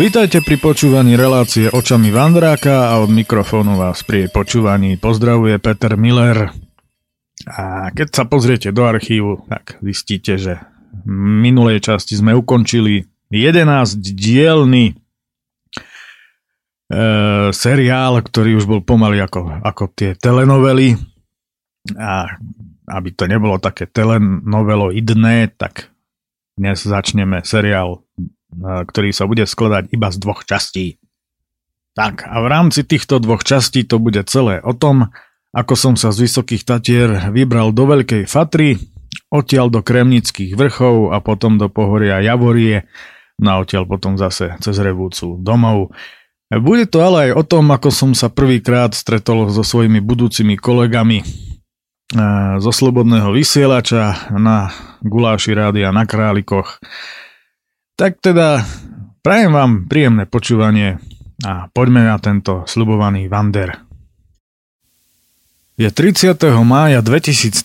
Vítajte pri počúvaní relácie očami Vandráka a od mikrofónu vás pri počúvaní pozdravuje Peter Miller. A keď sa pozriete do archívu, tak zistíte, že v minulej časti sme ukončili 11 dielny e, seriál, ktorý už bol pomaly ako, ako tie telenovely. A aby to nebolo také telenoveloidné, tak dnes začneme seriál ktorý sa bude skladať iba z dvoch častí. Tak a v rámci týchto dvoch častí to bude celé o tom, ako som sa z Vysokých Tatier vybral do Veľkej Fatry, odtiaľ do Kremnických vrchov a potom do pohoria Javorie, no a odtiaľ potom zase cez Revúcu domov. Bude to ale aj o tom, ako som sa prvýkrát stretol so svojimi budúcimi kolegami zo Slobodného vysielača na Guláši rádia na Králikoch. Tak teda prajem vám príjemné počúvanie a poďme na tento slubovaný Vander. Je 30. mája 2013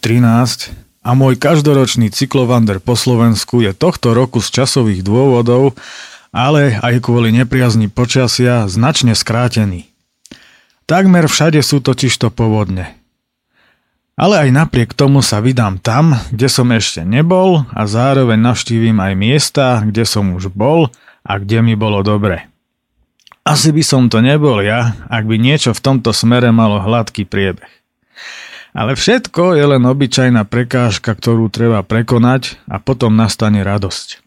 a môj každoročný cyklovander po Slovensku je tohto roku z časových dôvodov, ale aj kvôli nepriazni počasia značne skrátený. Takmer všade sú totižto povodne. Ale aj napriek tomu sa vydám tam, kde som ešte nebol a zároveň navštívim aj miesta, kde som už bol a kde mi bolo dobre. Asi by som to nebol ja, ak by niečo v tomto smere malo hladký priebeh. Ale všetko je len obyčajná prekážka, ktorú treba prekonať a potom nastane radosť.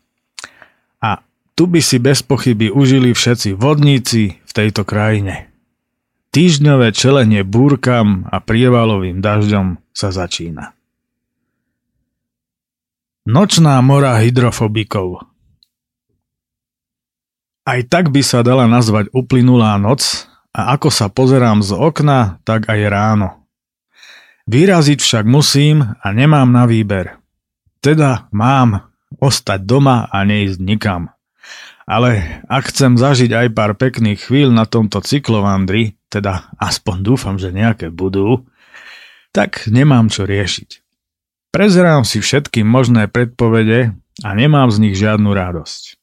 A tu by si bez pochyby užili všetci vodníci v tejto krajine. Týždňové čelenie búrkam a prievalovým dažďom sa začína. Nočná mora hydrofobikov Aj tak by sa dala nazvať uplynulá noc a ako sa pozerám z okna, tak aj ráno. Vyraziť však musím a nemám na výber. Teda mám ostať doma a neísť nikam. Ale ak chcem zažiť aj pár pekných chvíľ na tomto cyklovandri, teda aspoň dúfam, že nejaké budú, tak nemám čo riešiť. Prezerám si všetky možné predpovede a nemám z nich žiadnu radosť.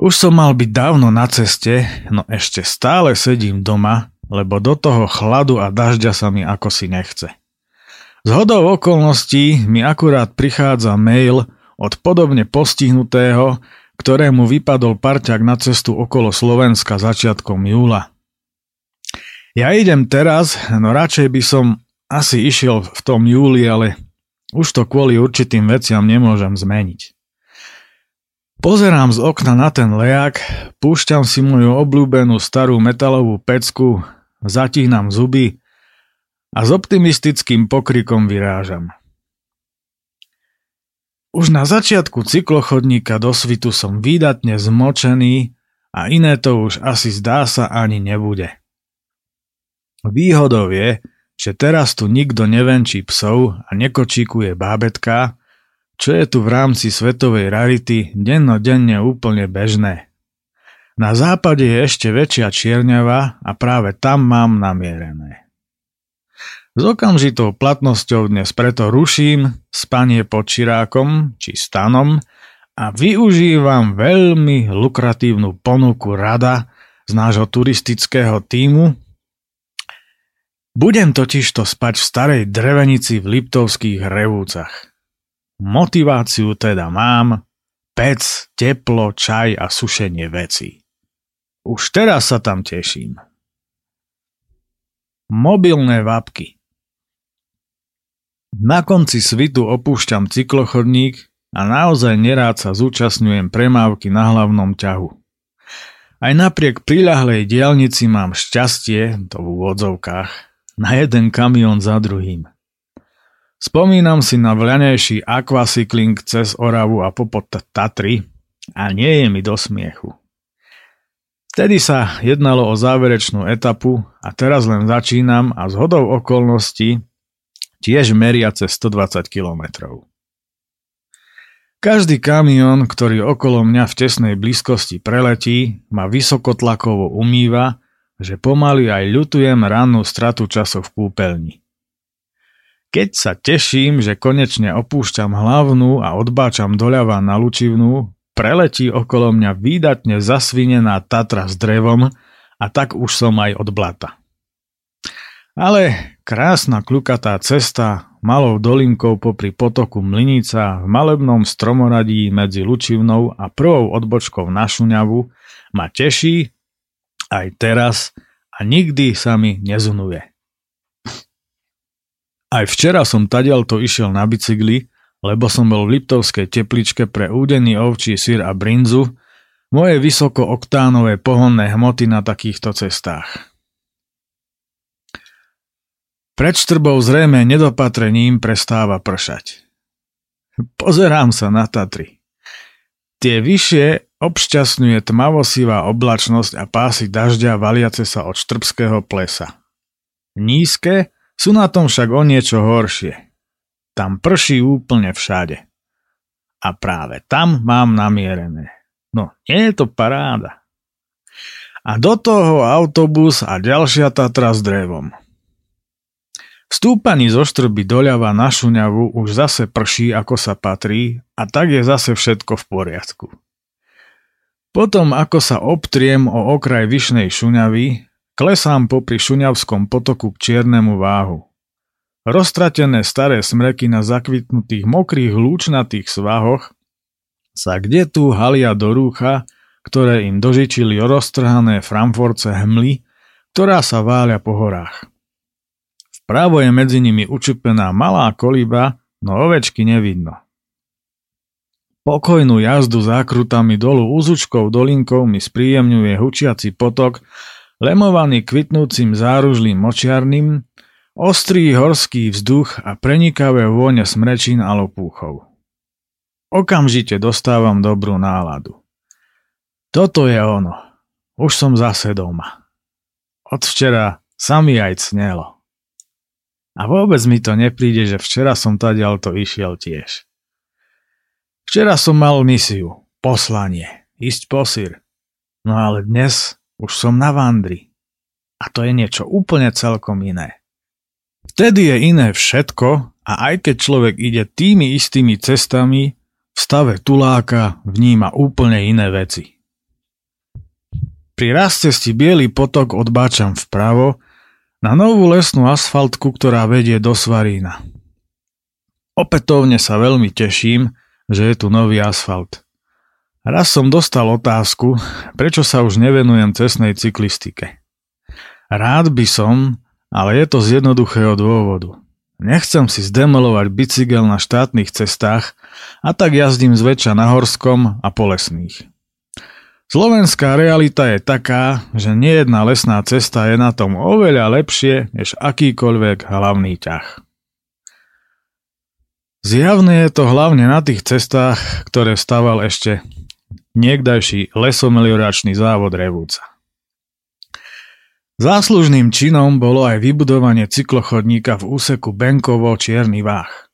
Už som mal byť dávno na ceste, no ešte stále sedím doma, lebo do toho chladu a dažďa sa mi ako si nechce. Z hodou okolností mi akurát prichádza mail od podobne postihnutého, ktorému vypadol parťak na cestu okolo Slovenska začiatkom júla. Ja idem teraz, no radšej by som asi išiel v tom júli, ale už to kvôli určitým veciam nemôžem zmeniť. Pozerám z okna na ten lejak, púšťam si moju obľúbenú starú metalovú pecku, zatíhnam zuby a s optimistickým pokrikom vyrážam. Už na začiatku cyklochodníka do svitu som výdatne zmočený a iné to už asi zdá sa ani nebude. Výhodou je, že teraz tu nikto nevenčí psov a nekočíkuje bábetka, čo je tu v rámci svetovej rarity dennodenne úplne bežné. Na západe je ešte väčšia čierňava a práve tam mám namierené. S okamžitou platnosťou dnes preto ruším spanie pod čirákom či stanom a využívam veľmi lukratívnu ponuku rada z nášho turistického týmu. Budem totižto spať v starej drevenici v Liptovských revúcach. Motiváciu teda mám, pec, teplo, čaj a sušenie veci. Už teraz sa tam teším. Mobilné vapky – na konci svitu opúšťam cyklochodník a naozaj nerád sa zúčastňujem premávky na hlavnom ťahu. Aj napriek priľahlej diálnici mám šťastie, to v úvodzovkách, na jeden kamión za druhým. Spomínam si na vľanejší aquacycling cez Oravu a popod Tatry a nie je mi do smiechu. Vtedy sa jednalo o záverečnú etapu a teraz len začínam a z hodou okolností tiež meria cez 120 km. Každý kamión, ktorý okolo mňa v tesnej blízkosti preletí, ma vysokotlakovo umýva, že pomaly aj ľutujem rannú stratu času v kúpeľni. Keď sa teším, že konečne opúšťam hlavnú a odbáčam doľava na Lučivnú, preletí okolo mňa výdatne zasvinená Tatra s drevom a tak už som aj od blata. Ale krásna kľukatá cesta malou dolinkou popri potoku Mlinica v malebnom stromoradí medzi Lučivnou a prvou odbočkou na Šuňavu ma teší aj teraz a nikdy sa mi nezunuje. Aj včera som tadiaľto išiel na bicykli, lebo som bol v Liptovskej tepličke pre údený ovčí sír a brinzu, moje vysokooktánové pohonné hmoty na takýchto cestách. Pred štrbou zrejme nedopatrením prestáva pršať. Pozerám sa na Tatry. Tie vyššie obšťastňuje tmavosivá oblačnosť a pásy dažďa valiace sa od štrbského plesa. Nízke sú na tom však o niečo horšie. Tam prší úplne všade. A práve tam mám namierené. No, nie je to paráda. A do toho autobus a ďalšia Tatra s drevom. Stúpaní zo štrby doľava na šuňavu už zase prší, ako sa patrí a tak je zase všetko v poriadku. Potom, ako sa obtriem o okraj vyšnej šuňavy, klesám popri šuňavskom potoku k čiernemu váhu. Roztratené staré smreky na zakvitnutých mokrých lúčnatých svahoch sa kde tu halia do rúcha, ktoré im dožičili roztrhané framforce hmly, ktorá sa váľa po horách. Vpravo je medzi nimi učupená malá kolíba, no ovečky nevidno. Pokojnú jazdu zákrutami dolu úzučkou dolinkou mi spríjemňuje hučiaci potok, lemovaný kvitnúcim záružlým močiarným, ostrý horský vzduch a prenikavé vône smrečín a lopúchov. Okamžite dostávam dobrú náladu. Toto je ono. Už som zase doma. Od včera sa mi aj cnelo. A vôbec mi to nepríde, že včera som tadiaľ to išiel tiež. Včera som mal misiu, poslanie, ísť po sír. No ale dnes už som na vandri. A to je niečo úplne celkom iné. Vtedy je iné všetko a aj keď človek ide tými istými cestami, v stave tuláka vníma úplne iné veci. Pri raz cesti Bielý potok odbáčam vpravo na novú lesnú asfaltku, ktorá vedie do Svarína. Opätovne sa veľmi teším, že je tu nový asfalt. Raz som dostal otázku, prečo sa už nevenujem cestnej cyklistike. Rád by som, ale je to z jednoduchého dôvodu. Nechcem si zdemolovať bicykel na štátnych cestách a tak jazdím zväčša na horskom a polesných. Slovenská realita je taká, že nejedná lesná cesta je na tom oveľa lepšie než akýkoľvek hlavný ťah. Zjavne je to hlavne na tých cestách, ktoré staval ešte niekdajší lesomelioračný závod Revúca. Záslužným činom bolo aj vybudovanie cyklochodníka v úseku Benkovo-Čierny váh.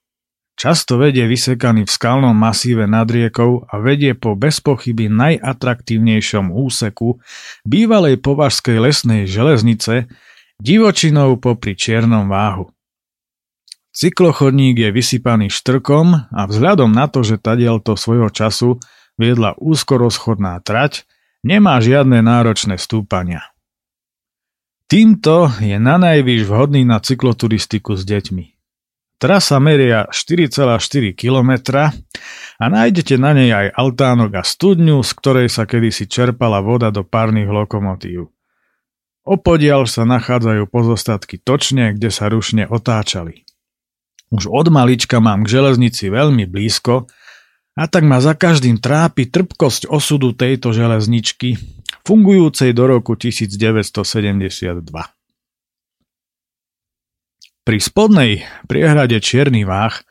Často vedie vysekaný v skalnom masíve nad riekou a vedie po bezpochyby najatraktívnejšom úseku bývalej považskej lesnej železnice divočinou popri Čiernom váhu. Cyklochodník je vysypaný štrkom a vzhľadom na to, že tadielto svojho času viedla úzkorozchodná trať, nemá žiadne náročné stúpania. Týmto je na najvýš vhodný na cykloturistiku s deťmi. Trasa meria 4,4 km a nájdete na nej aj altánok a studňu, z ktorej sa kedysi čerpala voda do párnych lokomotív. Opodiaľ sa nachádzajú pozostatky točne, kde sa rušne otáčali. Už od malička mám k železnici veľmi blízko a tak ma za každým trápi trpkosť osudu tejto železničky, fungujúcej do roku 1972. Pri spodnej priehrade Čierny váh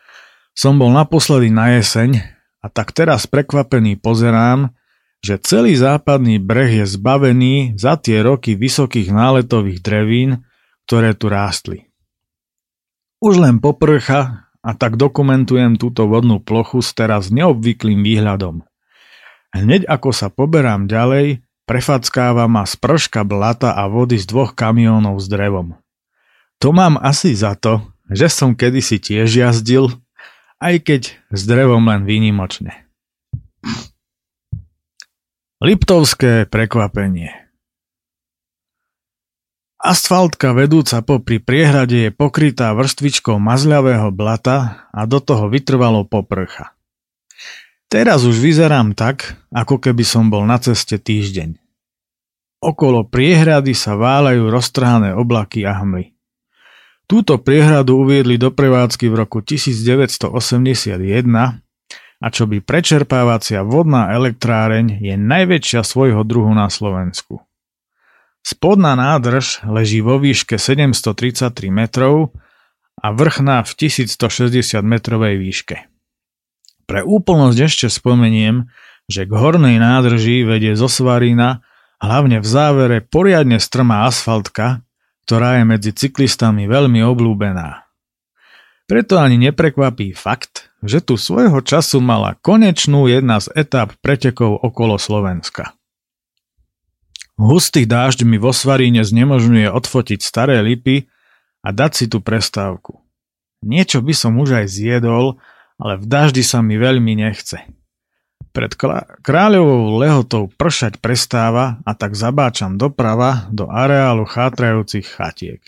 som bol naposledy na jeseň a tak teraz prekvapený pozerám, že celý západný breh je zbavený za tie roky vysokých náletových drevín, ktoré tu rástli. Už len poprcha a tak dokumentujem túto vodnú plochu s teraz neobvyklým výhľadom. Hneď ako sa poberám ďalej, prefackáva ma sprška blata a vody z dvoch kamiónov s drevom. To mám asi za to, že som kedysi tiež jazdil, aj keď s drevom len výnimočne. Liptovské prekvapenie Asfaltka vedúca popri priehrade je pokrytá vrstvičkou mazľavého blata a do toho vytrvalo poprcha. Teraz už vyzerám tak, ako keby som bol na ceste týždeň. Okolo priehrady sa váľajú roztrhané oblaky a hmly. Túto priehradu uviedli do prevádzky v roku 1981 a čo by prečerpávacia vodná elektráreň je najväčšia svojho druhu na Slovensku. Spodná nádrž leží vo výške 733 metrov a vrchná v 1160 metrovej výške. Pre úplnosť ešte spomeniem, že k hornej nádrži vedie zo Svarína hlavne v závere poriadne strmá asfaltka, ktorá je medzi cyklistami veľmi oblúbená. Preto ani neprekvapí fakt, že tu svojho času mala konečnú jedna z etáp pretekov okolo Slovenska. Hustý dážď mi vo Svaríne znemožňuje odfotiť staré lipy a dať si tú prestávku. Niečo by som už aj zjedol, ale v daždi sa mi veľmi nechce. Pred kráľovou lehotou pršať prestáva a tak zabáčam doprava do areálu chátrajúcich chatiek.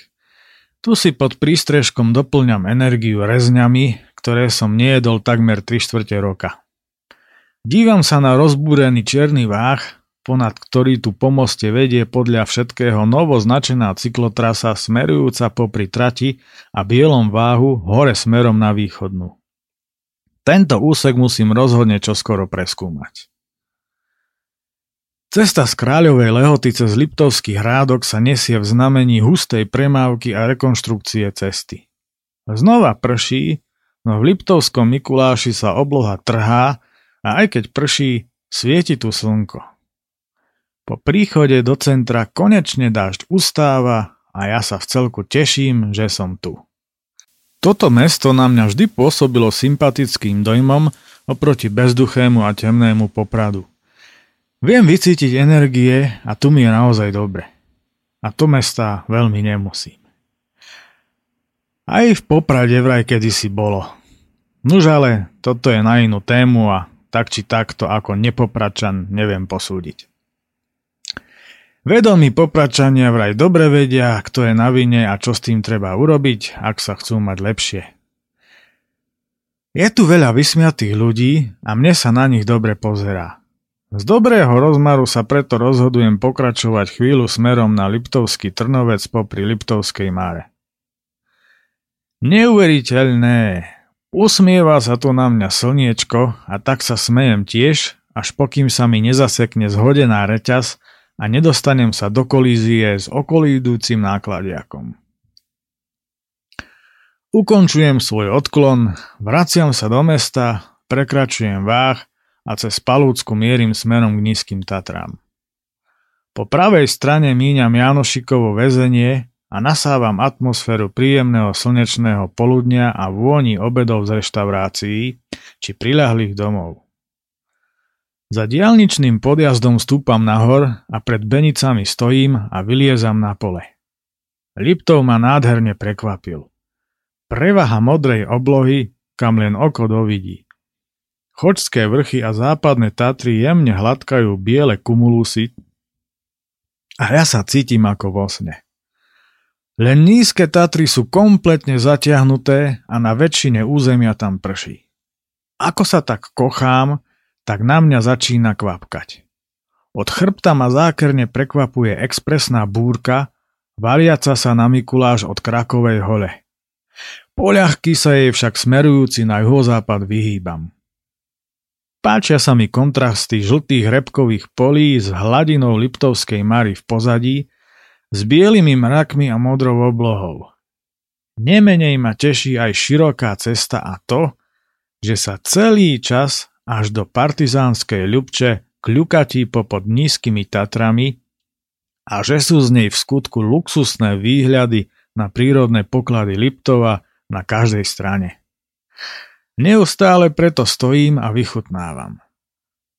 Tu si pod prístrežkom doplňam energiu rezňami, ktoré som nejedol takmer 3 štvrte roka. Dívam sa na rozbúrený čierny váh ponad ktorý tu po moste vedie podľa všetkého novo značená cyklotrasa smerujúca popri trati a bielom váhu hore smerom na východnú. Tento úsek musím rozhodne čoskoro preskúmať. Cesta z Kráľovej lehoty cez Liptovský hrádok sa nesie v znamení hustej premávky a rekonštrukcie cesty. Znova prší, no v Liptovskom Mikuláši sa obloha trhá a aj keď prší, svieti tu slnko. Po príchode do centra konečne dážď ustáva a ja sa v celku teším, že som tu. Toto mesto na mňa vždy pôsobilo sympatickým dojmom oproti bezduchému a temnému popradu. Viem vycítiť energie a tu mi je naozaj dobre. A to mesta veľmi nemusím. Aj v Poprade vraj kedysi bolo. Nuž ale toto je na inú tému a tak či takto ako nepopračan neviem posúdiť. Vedomí popračania vraj dobre vedia, kto je na vine a čo s tým treba urobiť, ak sa chcú mať lepšie. Je tu veľa vysmiatých ľudí a mne sa na nich dobre pozerá. Z dobrého rozmaru sa preto rozhodujem pokračovať chvíľu smerom na Liptovský Trnovec popri Liptovskej Mare. Neuveriteľné! Usmieva sa tu na mňa slniečko a tak sa smejem tiež, až pokým sa mi nezasekne zhodená reťaz a nedostanem sa do kolízie s okolídúcim nákladiakom. Ukončujem svoj odklon, vraciam sa do mesta, prekračujem váh a cez Palúcku mierim smerom k nízkym Tatrám. Po pravej strane míňam Janošikovo väzenie a nasávam atmosféru príjemného slnečného poludnia a vôni obedov z reštaurácií či priľahlých domov. Za diálničným podjazdom stúpam nahor a pred Benicami stojím a vyliezam na pole. Liptov ma nádherne prekvapil. Prevaha modrej oblohy, kam len oko dovidí. Chočské vrchy a západné Tatry jemne hladkajú biele kumulusy a ja sa cítim ako vo sne. Len nízke Tatry sú kompletne zatiahnuté a na väčšine územia tam prší. Ako sa tak kochám, tak na mňa začína kvapkať. Od chrbta ma zákerne prekvapuje expresná búrka, valiaca sa na Mikuláš od Krakovej hole. Poľahky sa jej však smerujúci na juhozápad vyhýbam. Páčia sa mi kontrasty žltých repkových polí s hladinou Liptovskej Mary v pozadí, s bielými mrakmi a modrou oblohou. Nemenej ma teší aj široká cesta a to, že sa celý čas až do partizánskej ľubče kľukatí popod nízkymi Tatrami a že sú z nej v skutku luxusné výhľady na prírodné poklady Liptova na každej strane. Neustále preto stojím a vychutnávam.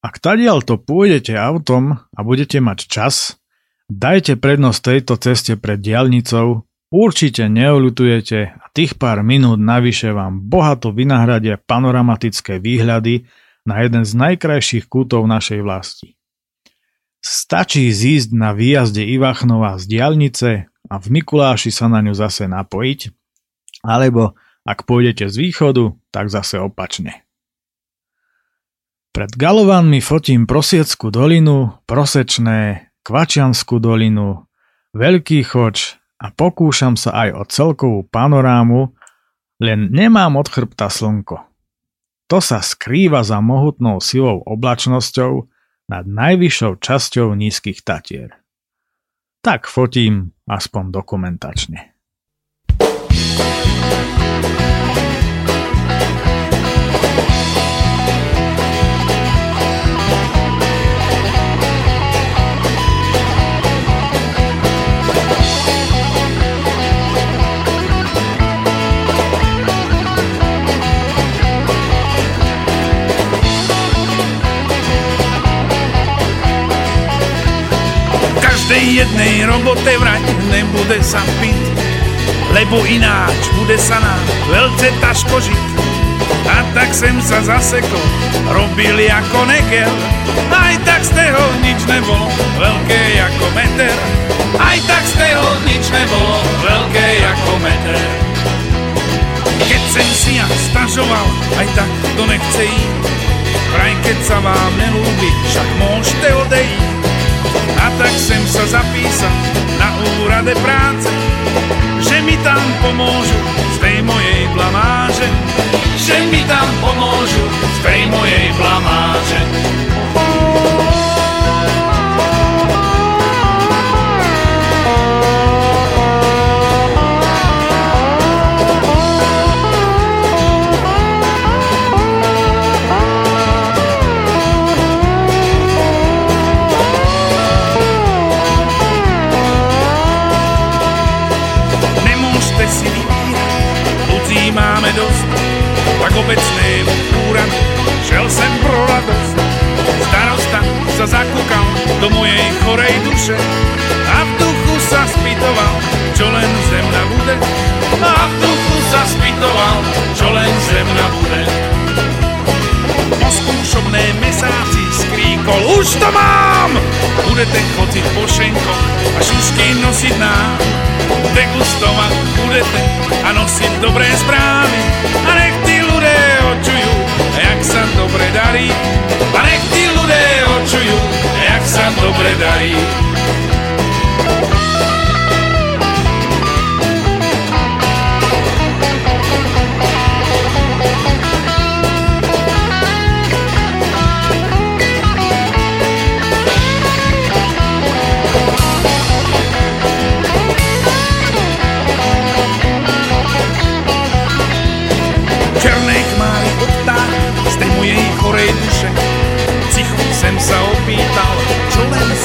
Ak tadiaľ to pôjdete autom a budete mať čas, dajte prednosť tejto ceste pred diálnicou, určite neolutujete a tých pár minút navyše vám bohato vynahradia panoramatické výhľady na jeden z najkrajších kútov našej vlasti. Stačí zísť na výjazde Ivachnova z diálnice a v Mikuláši sa na ňu zase napojiť, alebo ak pôjdete z východu, tak zase opačne. Pred Galovanmi fotím Prosieckú dolinu, Prosečné, Kvačianskú dolinu, Veľký choč a pokúšam sa aj o celkovú panorámu, len nemám od chrbta slnko. To sa skrýva za mohutnou silou oblačnosťou nad najvyššou časťou nízkych tatier. Tak fotím aspoň dokumentačne. Tej jednej robote vrať nebude sa piť, lebo ináč bude sa nám veľce taško žiť. A tak sem sa zasekol, robili ako nekel, aj tak z toho nič nebolo, veľké ako meter. Aj tak z toho nič nebolo, veľké ako meter. Keď sem si ja stažoval, aj tak to nechce ísť, vraj keď sa vám nelúbi, však môžete odejít. A tak sem sa zapísať na úrade práce, že mi tam pomôžu z tej mojej blamáže, že mi tam pomôžu z tej mojej blamáže. Obecnému úradu. Šel sem pro radosť, starosta sa zakúkal do mojej chorej duše a v duchu sa spýtoval, čo len zemna bude. A v duchu sa spýtoval, čo len zemna bude. Po skúšobné mesáci skríkol, už to mám! Budete chodiť po šenkoch a šušky nosiť nám. Degustovať budete a nosiť dobré správy a nech sa dobre darí a nech tí ľudia očujú, jak sa dobre darí.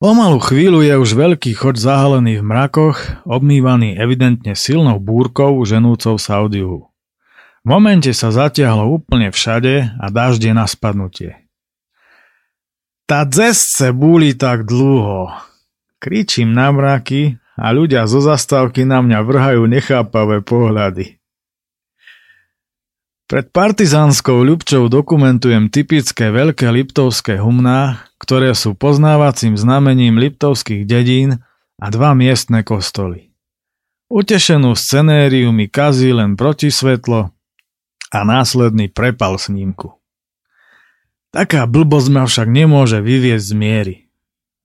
Pomalú chvíľu je už veľký choď zahalený v mrakoch, obmývaný evidentne silnou búrkou ženúcou sa od juhu. V momente sa zatiahlo úplne všade a dážď je na spadnutie. Tá cestce búli tak dlho. Kričím na mraky a ľudia zo zastávky na mňa vrhajú nechápavé pohľady. Pred partizánskou ľubčou dokumentujem typické veľké liptovské humná, ktoré sú poznávacím znamením liptovských dedín a dva miestne kostoly. Utešenú scenériu mi kazí len protisvetlo a následný prepal snímku. Taká blbosť ma však nemôže vyviesť z miery.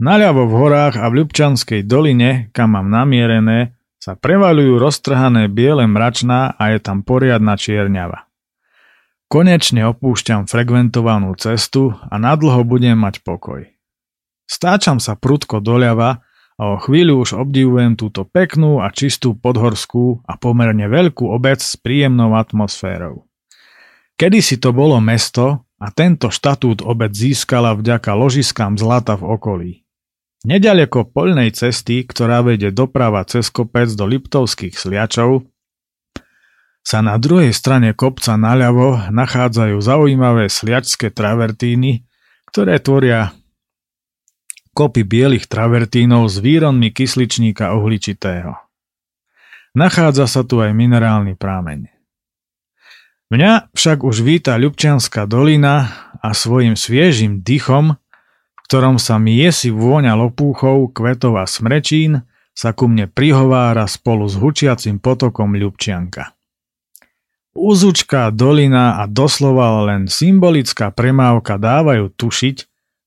Naľavo v horách a v Ľubčanskej doline, kam mám namierené, sa prevalujú roztrhané biele mračná a je tam poriadna čierňava. Konečne opúšťam frekventovanú cestu a nadlho budem mať pokoj. Stáčam sa prudko doľava a o chvíľu už obdivujem túto peknú a čistú podhorskú a pomerne veľkú obec s príjemnou atmosférou. Kedy si to bolo mesto a tento štatút obec získala vďaka ložiskám zlata v okolí. Nedaleko poľnej cesty, ktorá vedie doprava cez kopec do Liptovských sliačov, sa na druhej strane kopca naľavo nachádzajú zaujímavé sliačské travertíny, ktoré tvoria kopy bielých travertínov s výronmi kysličníka uhličitého. Nachádza sa tu aj minerálny prámeň. Mňa však už víta Ľubčianská dolina a svojim sviežým dychom, v ktorom sa miesi vôňa lopúchov, kvetov a smrečín, sa ku mne prihovára spolu s hučiacim potokom Ľubčianka. Úzučká dolina a doslova len symbolická premávka dávajú tušiť,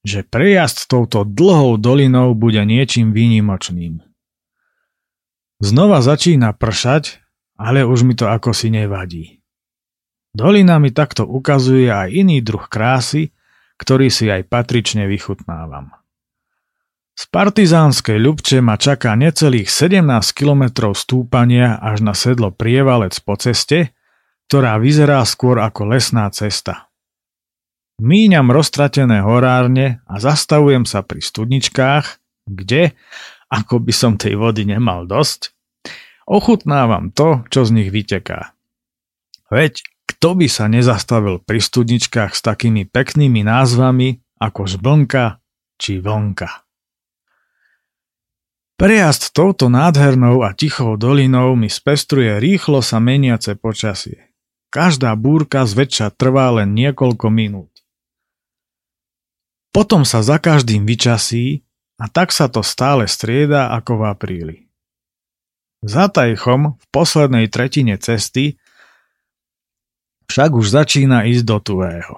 že prejazd touto dlhou dolinou bude niečím výnimočným. Znova začína pršať, ale už mi to ako si nevadí. Dolina mi takto ukazuje aj iný druh krásy, ktorý si aj patrične vychutnávam. Z partizánskej ľubče ma čaká necelých 17 kilometrov stúpania až na sedlo Prievalec po ceste, ktorá vyzerá skôr ako lesná cesta. Míňam roztratené horárne a zastavujem sa pri studničkách, kde, ako by som tej vody nemal dosť, ochutnávam to, čo z nich vyteká. Veď kto by sa nezastavil pri studničkách s takými peknými názvami ako žblnka či vlnka. Prejazd touto nádhernou a tichou dolinou mi spestruje rýchlo sa meniace počasie. Každá búrka zväčša trvá len niekoľko minút. Potom sa za každým vyčasí a tak sa to stále strieda ako v apríli. Za tajchom v poslednej tretine cesty však už začína ísť do tuvého.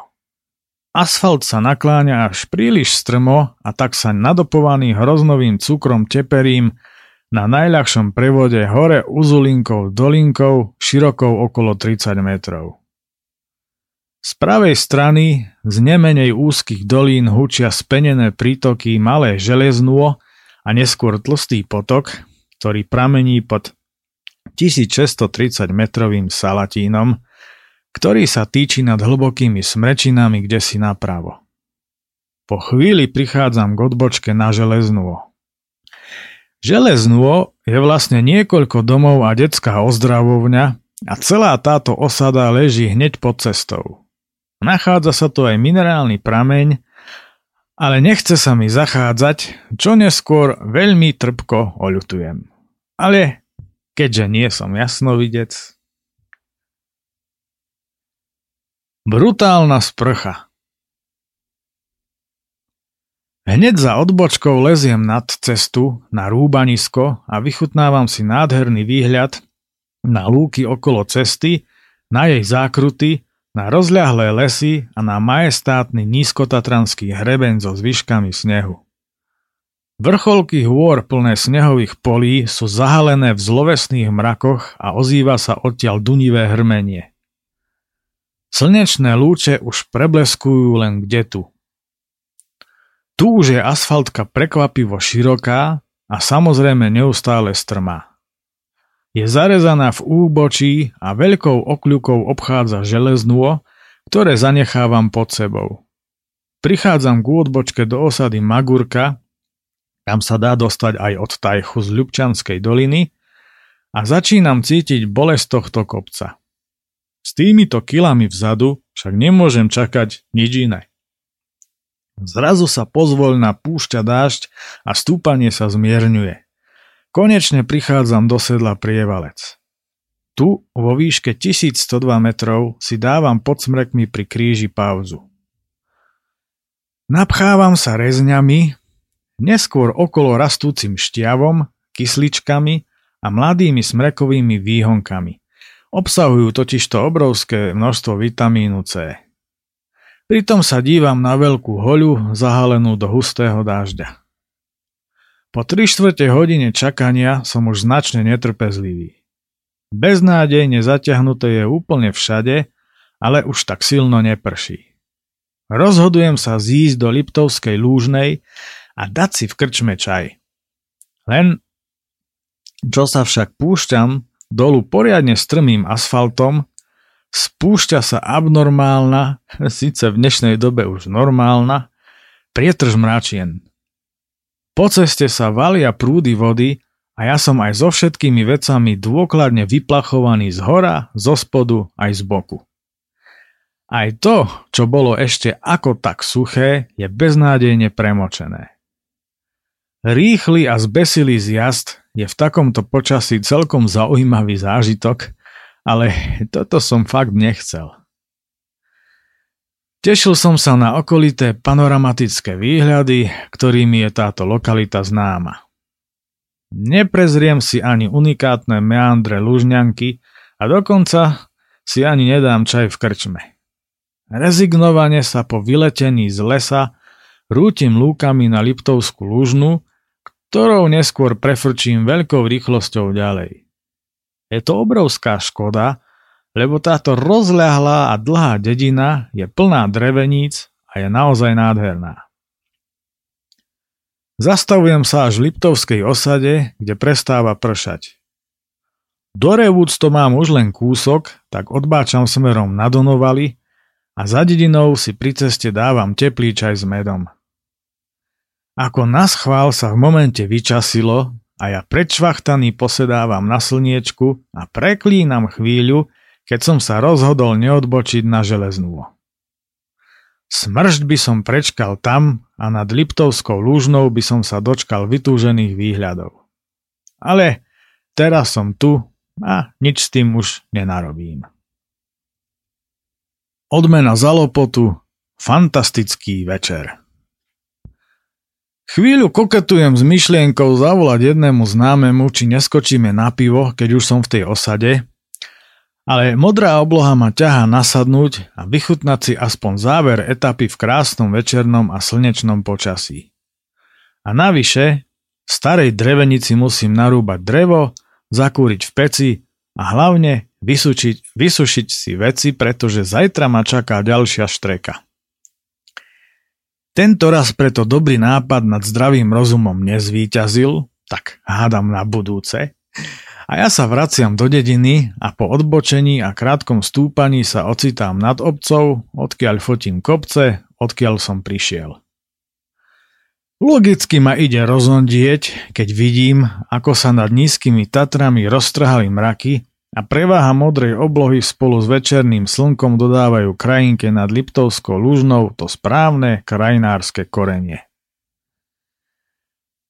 Asfalt sa nakláňa až príliš strmo a tak sa nadopovaný hroznovým cukrom teperím na najľahšom prevode hore Uzulinkou dolinkou širokou okolo 30 metrov. Z pravej strany z nemenej úzkých dolín hučia spenené prítoky Malé železnuo a neskôr tlstý potok, ktorý pramení pod 1630 metrovým salatínom, ktorý sa týči nad hlbokými smrečinami kde si napravo. Po chvíli prichádzam k odbočke na železnuo. Železnúo je vlastne niekoľko domov a detská ozdravovňa a celá táto osada leží hneď pod cestou. Nachádza sa tu aj minerálny prameň, ale nechce sa mi zachádzať, čo neskôr veľmi trpko oľutujem. Ale keďže nie som jasnovidec... Brutálna sprcha Hneď za odbočkou leziem nad cestu na rúbanisko a vychutnávam si nádherný výhľad na lúky okolo cesty, na jej zákruty, na rozľahlé lesy a na majestátny nízkotatranský hreben so zvyškami snehu. Vrcholky hôr plné snehových polí sú zahalené v zlovesných mrakoch a ozýva sa odtiaľ dunivé hrmenie. Slnečné lúče už prebleskujú len kde tu, tu už je asfaltka prekvapivo široká a samozrejme neustále strmá. Je zarezaná v úbočí a veľkou okľukou obchádza železnúo, ktoré zanechávam pod sebou. Prichádzam k odbočke do osady Magurka, tam sa dá dostať aj od Tajchu z Ľubčanskej doliny a začínam cítiť bolesť tohto kopca. S týmito kilami vzadu však nemôžem čakať nič iné. Zrazu sa pozvoľna púšťa dážď a stúpanie sa zmierňuje. Konečne prichádzam do sedla Prievalec. Tu, vo výške 1102 metrov, si dávam pod smrekmi pri kríži pauzu. Napchávam sa rezňami, neskôr okolo rastúcim šťavom, kysličkami a mladými smrekovými výhonkami. Obsahujú totižto obrovské množstvo vitamínu C. Pritom sa dívam na veľkú hoľu zahalenú do hustého dážďa. Po 3 štvrte hodine čakania som už značne netrpezlivý. Beznádejne zaťahnuté je úplne všade, ale už tak silno neprší. Rozhodujem sa zísť do Liptovskej lúžnej a dať si v krčme čaj. Len čo sa však púšťam dolu poriadne strmým asfaltom, spúšťa sa abnormálna, síce v dnešnej dobe už normálna, prietrž mračien. Po ceste sa valia prúdy vody a ja som aj so všetkými vecami dôkladne vyplachovaný z hora, zo spodu aj z boku. Aj to, čo bolo ešte ako tak suché, je beznádejne premočené. Rýchly a zbesilý zjazd je v takomto počasí celkom zaujímavý zážitok, ale toto som fakt nechcel. Tešil som sa na okolité panoramatické výhľady, ktorými je táto lokalita známa. Neprezriem si ani unikátne meandre lužňanky a dokonca si ani nedám čaj v krčme. Rezignovane sa po vyletení z lesa rútim lúkami na Liptovskú lúžnu, ktorou neskôr prefrčím veľkou rýchlosťou ďalej. Je to obrovská škoda, lebo táto rozľahlá a dlhá dedina je plná dreveníc a je naozaj nádherná. Zastavujem sa až v Liptovskej osade, kde prestáva pršať. Do Revúc to mám už len kúsok, tak odbáčam smerom na Donovali a za dedinou si pri ceste dávam teplý čaj s medom. Ako na schvál sa v momente vyčasilo a ja predšvachtaný posedávam na slniečku a preklínam chvíľu, keď som sa rozhodol neodbočiť na železnú. Smršť by som prečkal tam a nad Liptovskou lúžnou by som sa dočkal vytúžených výhľadov. Ale teraz som tu a nič s tým už nenarobím. Odmena za lopotu, fantastický večer. Chvíľu koketujem s myšlienkou zavolať jednému známemu, či neskočíme na pivo, keď už som v tej osade, ale modrá obloha ma ťahá nasadnúť a vychutnať si aspoň záver etapy v krásnom večernom a slnečnom počasí. A navyše, v starej drevenici musím narúbať drevo, zakúriť v peci a hlavne vysušiť, vysušiť si veci, pretože zajtra ma čaká ďalšia štreka. Tento raz preto dobrý nápad nad zdravým rozumom nezvíťazil, tak hádam na budúce. A ja sa vraciam do dediny a po odbočení a krátkom stúpaní sa ocitám nad obcov, odkiaľ fotím kopce, odkiaľ som prišiel. Logicky ma ide rozondieť, keď vidím, ako sa nad nízkymi Tatrami roztrhali mraky a preváha modrej oblohy spolu s večerným slnkom dodávajú krajinke nad Liptovskou lúžnou to správne krajinárske korenie.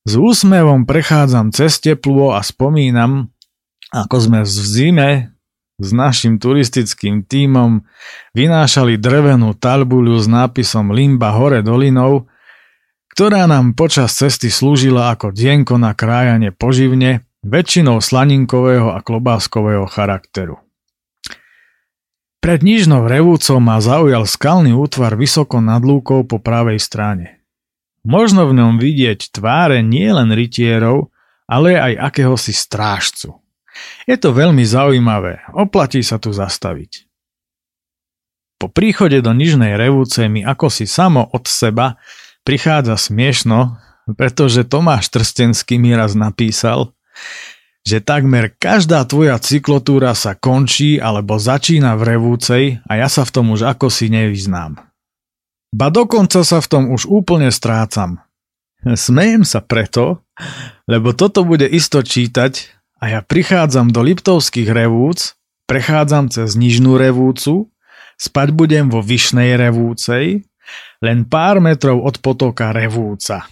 S úsmevom prechádzam cez teplo a spomínam, ako sme v zime s našim turistickým tímom vynášali drevenú talbuľu s nápisom Limba hore dolinou, ktorá nám počas cesty slúžila ako dienko na krájanie poživne väčšinou slaninkového a klobáskového charakteru. Pred nižnou revúcou ma zaujal skalný útvar vysoko nad lúkou po pravej strane. Možno v ňom vidieť tváre nielen rytierov, ale aj akéhosi strážcu. Je to veľmi zaujímavé, oplatí sa tu zastaviť. Po príchode do nižnej revúce mi ako si samo od seba prichádza smiešno, pretože Tomáš Trstenský mi raz napísal, že takmer každá tvoja cyklotúra sa končí alebo začína v revúcej a ja sa v tom už ako si nevyznám. Ba dokonca sa v tom už úplne strácam. Smejem sa preto, lebo toto bude isto čítať a ja prichádzam do Liptovských revúc, prechádzam cez Nižnú revúcu, spať budem vo Vyšnej revúcej, len pár metrov od potoka revúca.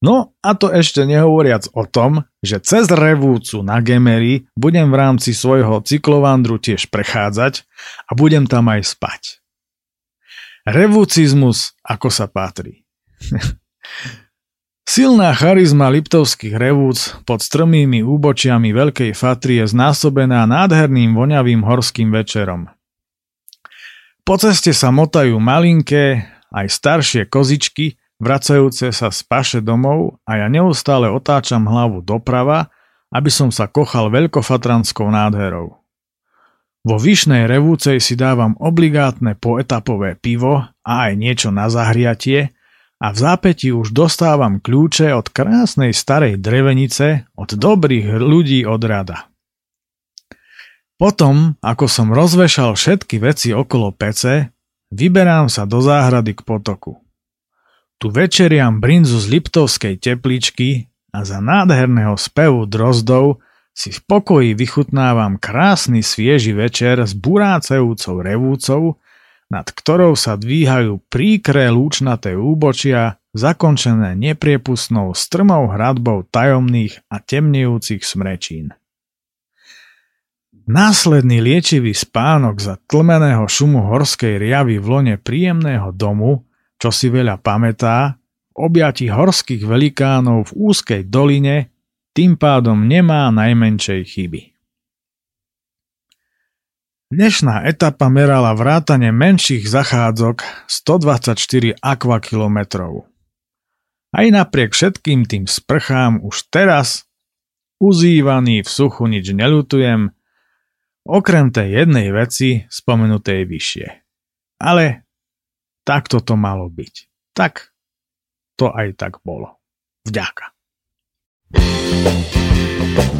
No a to ešte nehovoriac o tom, že cez Revúcu na Gemery budem v rámci svojho cyklovandru tiež prechádzať a budem tam aj spať. Revúcizmus ako sa patrí. Silná charizma liptovských revúc pod strmými úbočiami Veľkej Fatry je znásobená nádherným voňavým horským večerom. Po ceste sa motajú malinké, aj staršie kozičky, vracajúce sa z paše domov a ja neustále otáčam hlavu doprava, aby som sa kochal veľkofatranskou nádherou. Vo vyšnej revúcej si dávam obligátne poetapové pivo a aj niečo na zahriatie a v zápäti už dostávam kľúče od krásnej starej drevenice od dobrých ľudí od rada. Potom, ako som rozvešal všetky veci okolo pece, vyberám sa do záhrady k potoku. Tu večeriam brinzu z Liptovskej tepličky, a za nádherného spevu drozdov si v pokoji vychutnávam krásny svieži večer s burácejúcou revúcou, nad ktorou sa dvíhajú príkré lúčnaté úbočia, zakončené nepriepustnou strmou hradbou tajomných a temnejúcich smrečín. Následný liečivý spánok za tlmeného šumu horskej riavy v lone príjemného domu, čo si veľa pamätá, objati horských velikánov v úzkej doline, tým pádom nemá najmenšej chyby. Dnešná etapa merala vrátane menších zachádzok 124 akvakilometrov. Aj napriek všetkým tým sprchám už teraz, uzývaný v suchu nič nelutujem, okrem tej jednej veci spomenutej vyššie. Ale takto to malo byť. Tak to aj tak bolo. Vďaka. thank you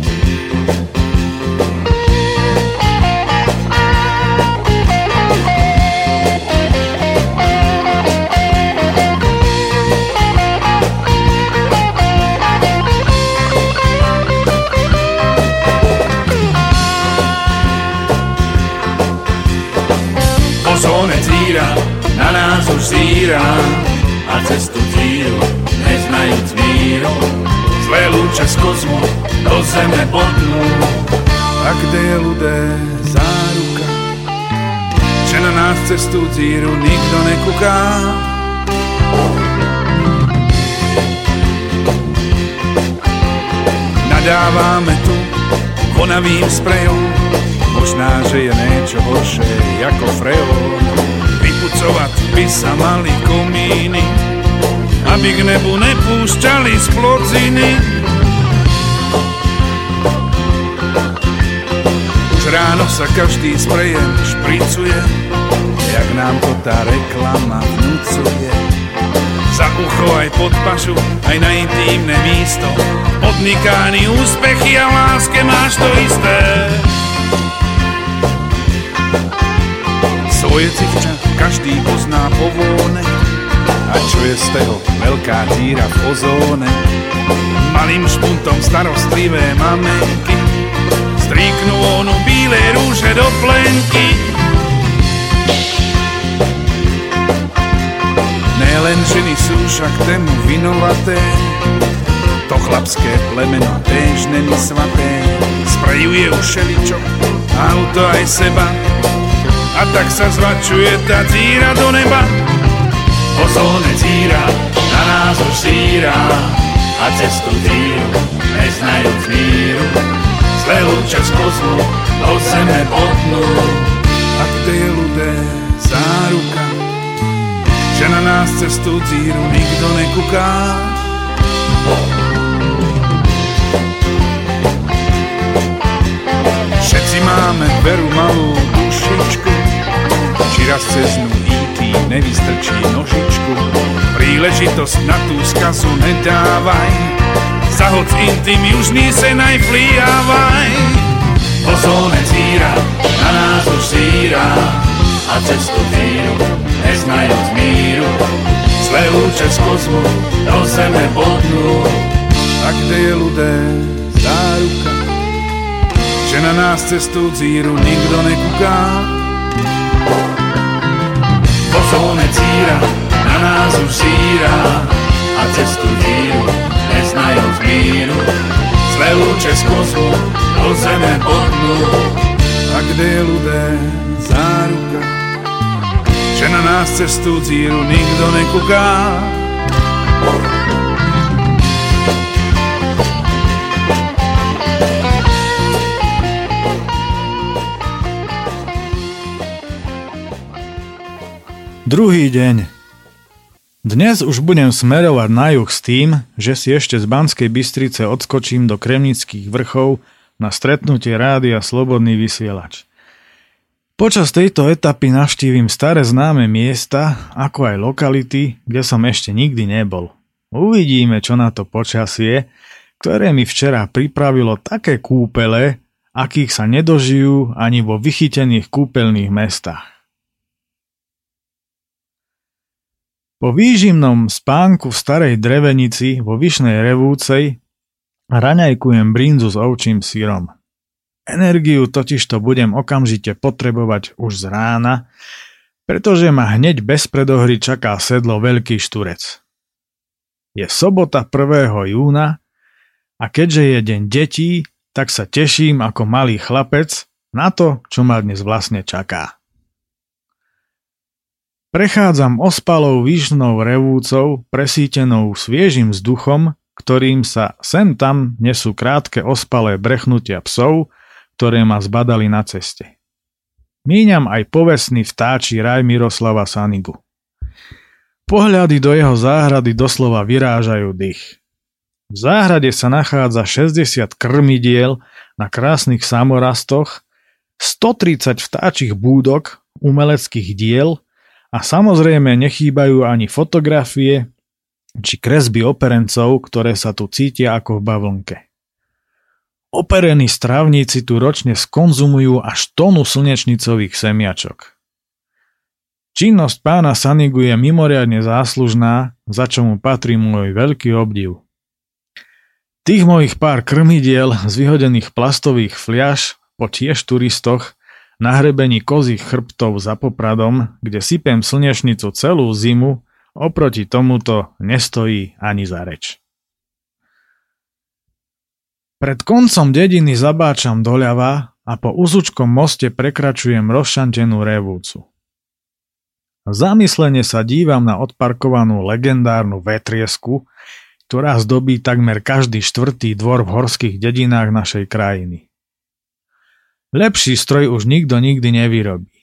zíra a cestu tíru, neznajúc míru. Zlé lúče z kozmu do zeme bodnú. A kde je ľudé záruka, že na nás cestu tíru nikto nekuká. Nadávame tu konavým sprejom, možná, že je niečo horšie ako freón vypucovať by sa mali komíny, aby k nebu nepúšťali z plodziny. Už ráno sa každý sprejem špricuje, jak nám to tá reklama vnúcuje. Za ucho aj pod pašu, aj na intímne místo, podnikány úspechy a láske máš to isté. Svoje civča každý pozná po vône a čo je z toho veľká díra v ozóne. Malým špuntom starostlivé mamenky stríknú onu bíle rúže do plenky. Nelen ženy sú však tému vinovaté, to chlapské plemeno též není svaté. Sprejuje už šeličo, auto aj seba, a tak sa zvačuje tá díra do neba. Ozóne díra na nás už síra a cestu díru neznajúc míru. Zlé lúče z kozmu do zeme potnú. A kde je ľudé záruka, že na nás cestu díru nikto nekuká. Všetci máme veru malú dušičku, či raz cez ňu IT nevystrčí nožičku. Príležitosť na tú skazu nedávaj, za hoc intim južný se najflíjavaj. Po zóne zíra, na nás už síra, a cestu víru, neznajúc míru. Zlé lúče z kozmu do zeme bodnú. A kde je ľudé záruka, že na nás cestu zíru nikto nekúká? Zóne círa, na nás už síra a cestu díru, neznajúc míru. Z kozmu do zeme bodnú. A kde ľudé záruka, že na nás cestu díru nikto nekúká? Druhý deň. Dnes už budem smerovať na juh s tým, že si ešte z Banskej Bystrice odskočím do Kremnických vrchov na stretnutie rádia Slobodný vysielač. Počas tejto etapy navštívim staré známe miesta, ako aj lokality, kde som ešte nikdy nebol. Uvidíme, čo na to počasie, ktoré mi včera pripravilo také kúpele, akých sa nedožijú ani vo vychytených kúpeľných mestách. Po výžimnom spánku v starej drevenici vo Vyšnej Revúcej Raňajkujem brinzu s ovčím sírom. Energiu totižto budem okamžite potrebovať už z rána, pretože ma hneď bez predohry čaká sedlo veľký šturec. Je sobota 1. júna a keďže je deň detí, tak sa teším ako malý chlapec na to, čo ma dnes vlastne čaká. Prechádzam ospalou výšnou revúcou, presítenou sviežim vzduchom, ktorým sa sem tam nesú krátke ospalé brechnutia psov, ktoré ma zbadali na ceste. Míňam aj povestný vtáči raj Miroslava Sanigu. Pohľady do jeho záhrady doslova vyrážajú dých. V záhrade sa nachádza 60 krmidiel na krásnych samorastoch, 130 vtáčich búdok, umeleckých diel a samozrejme nechýbajú ani fotografie či kresby operencov, ktoré sa tu cítia ako v bavlnke. Operení strávníci tu ročne skonzumujú až tonu slnečnicových semiačok. Činnosť pána Sanigu je mimoriadne záslužná, za čo mu patrí môj veľký obdiv. Tých mojich pár krmidiel z vyhodených plastových fliaž po tiež turistoch na hrebení kozích chrbtov za Popradom, kde sypem slnečnicu celú zimu, oproti tomuto nestojí ani za reč. Pred koncom dediny zabáčam doľava a po uzučkom moste prekračujem rozšantenú revúcu. Zamyslene sa dívam na odparkovanú legendárnu vetriesku, ktorá zdobí takmer každý štvrtý dvor v horských dedinách našej krajiny. Lepší stroj už nikto nikdy nevyrobí.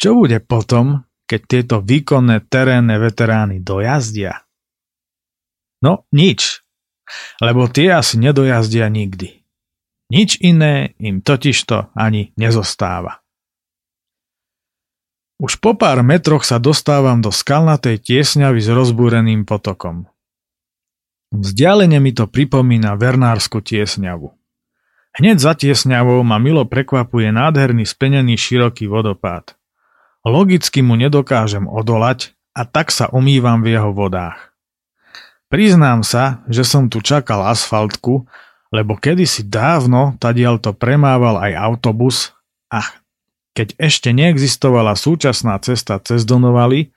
Čo bude potom, keď tieto výkonné terénne veterány dojazdia? No nič, lebo tie asi nedojazdia nikdy. Nič iné im totižto ani nezostáva. Už po pár metroch sa dostávam do skalnatej tiesňavy s rozbúreným potokom. Vzdialene mi to pripomína Vernársku tiesňavu. Hneď za tiesňavou ma milo prekvapuje nádherný spenený široký vodopád. Logicky mu nedokážem odolať a tak sa umývam v jeho vodách. Priznám sa, že som tu čakal asfaltku, lebo kedysi dávno tadiaľ to premával aj autobus a keď ešte neexistovala súčasná cesta cez Donovali,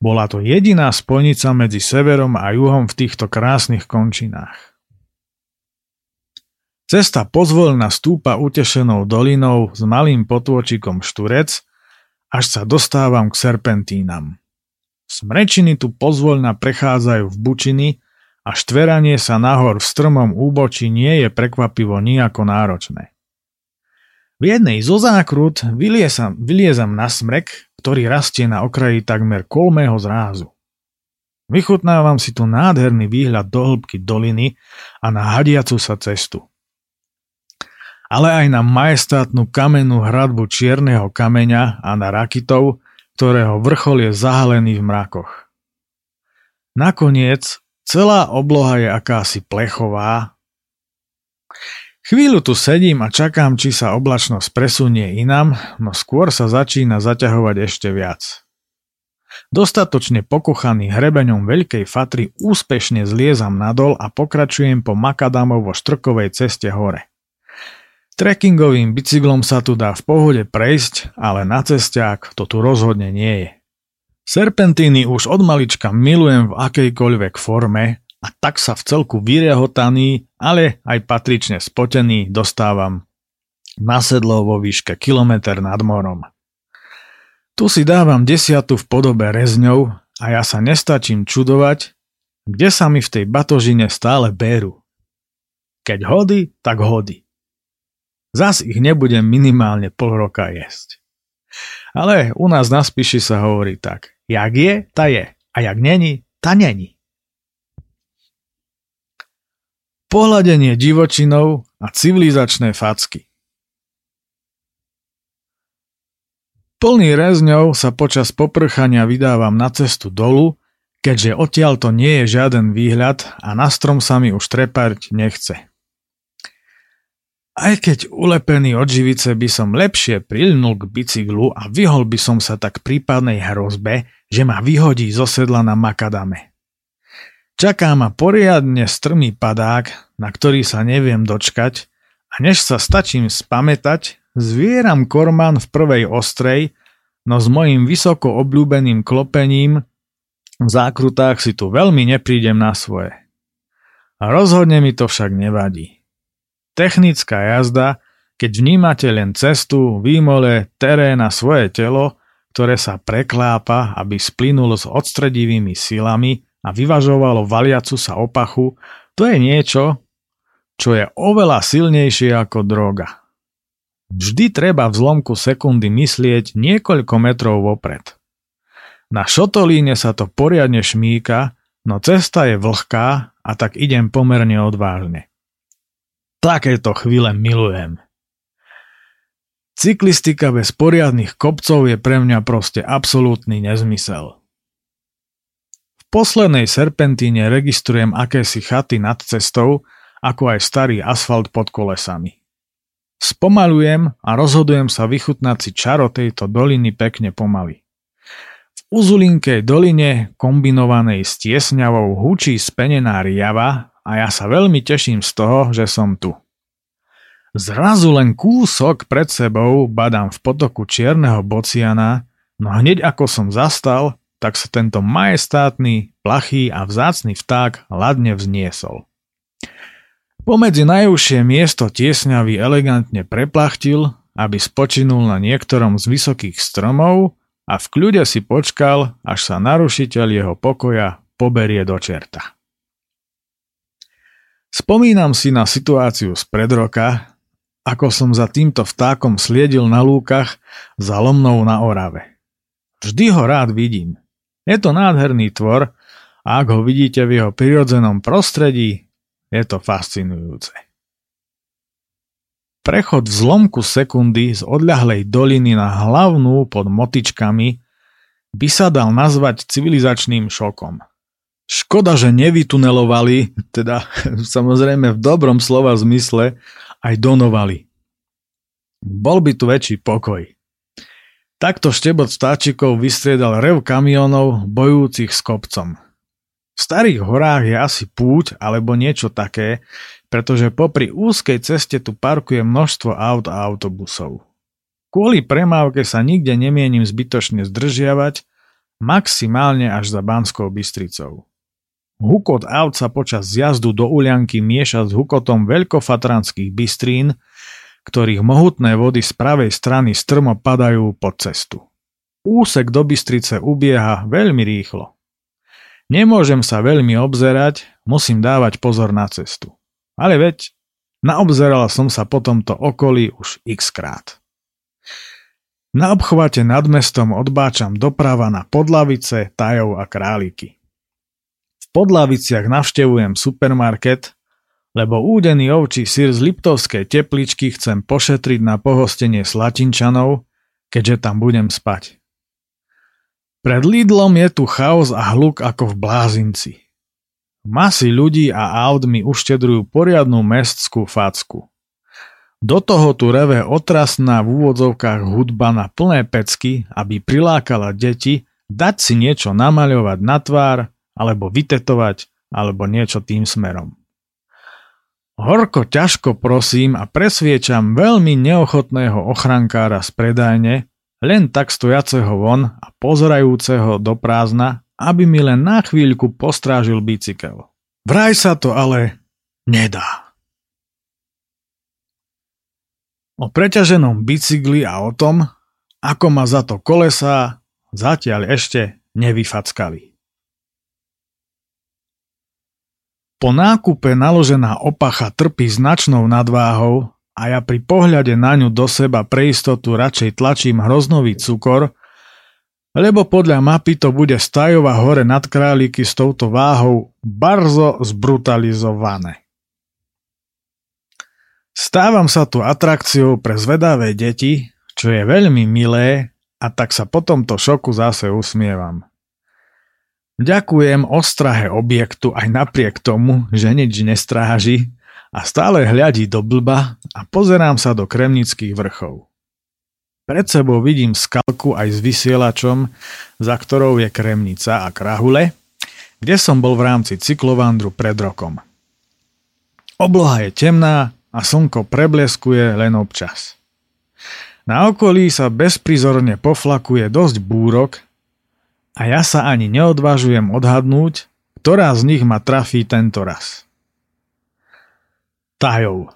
bola to jediná spojnica medzi severom a juhom v týchto krásnych končinách. Cesta pozvolna stúpa utešenou dolinou s malým potôčikom Šturec, až sa dostávam k serpentínam. Smrečiny tu pozvoľna prechádzajú v bučiny a štveranie sa nahor v strmom úboči nie je prekvapivo nejako náročné. V jednej zo zákrut vyliezam, vyliezam na smrek, ktorý rastie na okraji takmer kolmého zrázu. Vychutnávam si tu nádherný výhľad do hĺbky doliny a na hadiacu sa cestu. Ale aj na majestátnu kamennú hradbu čierneho kameňa a na rakitov, ktorého vrchol je zahalený v mrakoch. Nakoniec celá obloha je akási plechová. Chvíľu tu sedím a čakám, či sa oblačnosť presunie inam, no skôr sa začína zaťahovať ešte viac. Dostatočne pokochaný hrebeňom veľkej fatry úspešne zliezam nadol a pokračujem po makadamovo štrkovej ceste hore. Trekkingovým bicyklom sa tu dá v pohode prejsť, ale na cestiach to tu rozhodne nie je. Serpentíny už od malička milujem v akejkoľvek forme a tak sa v celku vyrehotaný, ale aj patrične spotený dostávam na sedlo vo výške kilometr nad morom. Tu si dávam desiatu v podobe rezňov a ja sa nestačím čudovať, kde sa mi v tej batožine stále berú. Keď hody, tak hody. Zas ich nebudem minimálne pol roka jesť. Ale u nás na spíši sa hovorí tak. Jak je, ta je. A jak není, ta není. Pohľadenie divočinou a civilizačné facky. Plný rezňov sa počas poprchania vydávam na cestu dolu, keďže odtiaľ to nie je žiaden výhľad a na strom sa mi už trepať nechce. Aj keď ulepený od živice by som lepšie prilnul k bicyklu a vyhol by som sa tak prípadnej hrozbe, že ma vyhodí zo sedla na makadame. Čaká ma poriadne strmý padák, na ktorý sa neviem dočkať a než sa stačím spamätať, zvieram korman v prvej ostrej, no s mojim vysoko obľúbeným klopením v zákrutách si tu veľmi neprídem na svoje. A rozhodne mi to však nevadí. Technická jazda, keď vnímate len cestu, výmole, terén a svoje telo, ktoré sa preklápa, aby splynulo s odstredivými silami, a vyvažovalo valiacu sa opachu, to je niečo, čo je oveľa silnejšie ako droga. Vždy treba v zlomku sekundy myslieť niekoľko metrov vopred. Na šotolíne sa to poriadne šmíka, no cesta je vlhká a tak idem pomerne odvážne. Takéto chvíle milujem. Cyklistika bez poriadnych kopcov je pre mňa proste absolútny nezmysel poslednej serpentíne registrujem akési chaty nad cestou, ako aj starý asfalt pod kolesami. Spomalujem a rozhodujem sa vychutnať si čaro tejto doliny pekne pomaly. V uzulinkej doline, kombinovanej s tiesňavou, hučí spenená riava a ja sa veľmi teším z toho, že som tu. Zrazu len kúsok pred sebou badám v potoku čierneho bociana, no hneď ako som zastal, tak sa tento majestátny, plachý a vzácny vták ladne vzniesol. Pomedzi najúžšie miesto tiesňavý elegantne preplachtil, aby spočinul na niektorom z vysokých stromov a v kľude si počkal, až sa narušiteľ jeho pokoja poberie do čerta. Spomínam si na situáciu z pred roka, ako som za týmto vtákom sliedil na lúkach za lomnou na Orave. Vždy ho rád vidím. Je to nádherný tvor a ak ho vidíte v jeho prirodzenom prostredí, je to fascinujúce. Prechod v zlomku sekundy z odľahlej doliny na hlavnú pod motičkami by sa dal nazvať civilizačným šokom. Škoda, že nevytunelovali, teda samozrejme v dobrom slova zmysle, aj donovali. Bol by tu väčší pokoj. Takto štebot vtáčikov vystriedal rev kamionov bojúcich s kopcom. V starých horách je asi púť alebo niečo také, pretože popri úzkej ceste tu parkuje množstvo aut a autobusov. Kvôli premávke sa nikde nemienim zbytočne zdržiavať, maximálne až za Banskou Bystricou. Hukot aut sa počas jazdu do Ulianky mieša s hukotom veľkofatranských bystrín, ktorých mohutné vody z pravej strany strmo padajú pod cestu. Úsek do Bystrice ubieha veľmi rýchlo. Nemôžem sa veľmi obzerať, musím dávať pozor na cestu. Ale veď, naobzeral som sa po tomto okolí už x krát. Na obchvate nad mestom odbáčam doprava na Podlavice, Tajov a Králiky. Podlaviciach navštevujem supermarket, lebo údený ovčí sír z Liptovskej tepličky chcem pošetriť na pohostenie Slatinčanov, keďže tam budem spať. Pred Lidlom je tu chaos a hluk ako v blázinci. Masy ľudí a aut mi uštedrujú poriadnu mestskú facku. Do toho tu reve otrasná v úvodzovkách hudba na plné pecky, aby prilákala deti dať si niečo namaľovať na tvár, alebo vytetovať, alebo niečo tým smerom. Horko ťažko prosím a presviečam veľmi neochotného ochrankára z predajne, len tak stojaceho von a pozerajúceho do prázdna, aby mi len na chvíľku postrážil bicykel. Vraj sa to ale nedá. O preťaženom bicykli a o tom, ako ma za to kolesá, zatiaľ ešte nevyfackali. Po nákupe naložená opacha trpí značnou nadváhou a ja pri pohľade na ňu do seba pre istotu radšej tlačím hroznový cukor, lebo podľa mapy to bude stajova hore nad králiky s touto váhou barzo zbrutalizované. Stávam sa tu atrakciou pre zvedavé deti, čo je veľmi milé a tak sa po tomto šoku zase usmievam. Ďakujem ostrahe objektu aj napriek tomu, že nič nestráži a stále hľadí do blba a pozerám sa do kremnických vrchov. Pred sebou vidím skalku aj s vysielačom, za ktorou je kremnica a krahule, kde som bol v rámci cyklovandru pred rokom. Obloha je temná a slnko prebleskuje len občas. Na okolí sa bezprizorne poflakuje dosť búrok a ja sa ani neodvážujem odhadnúť, ktorá z nich ma trafí tento raz. Tajov.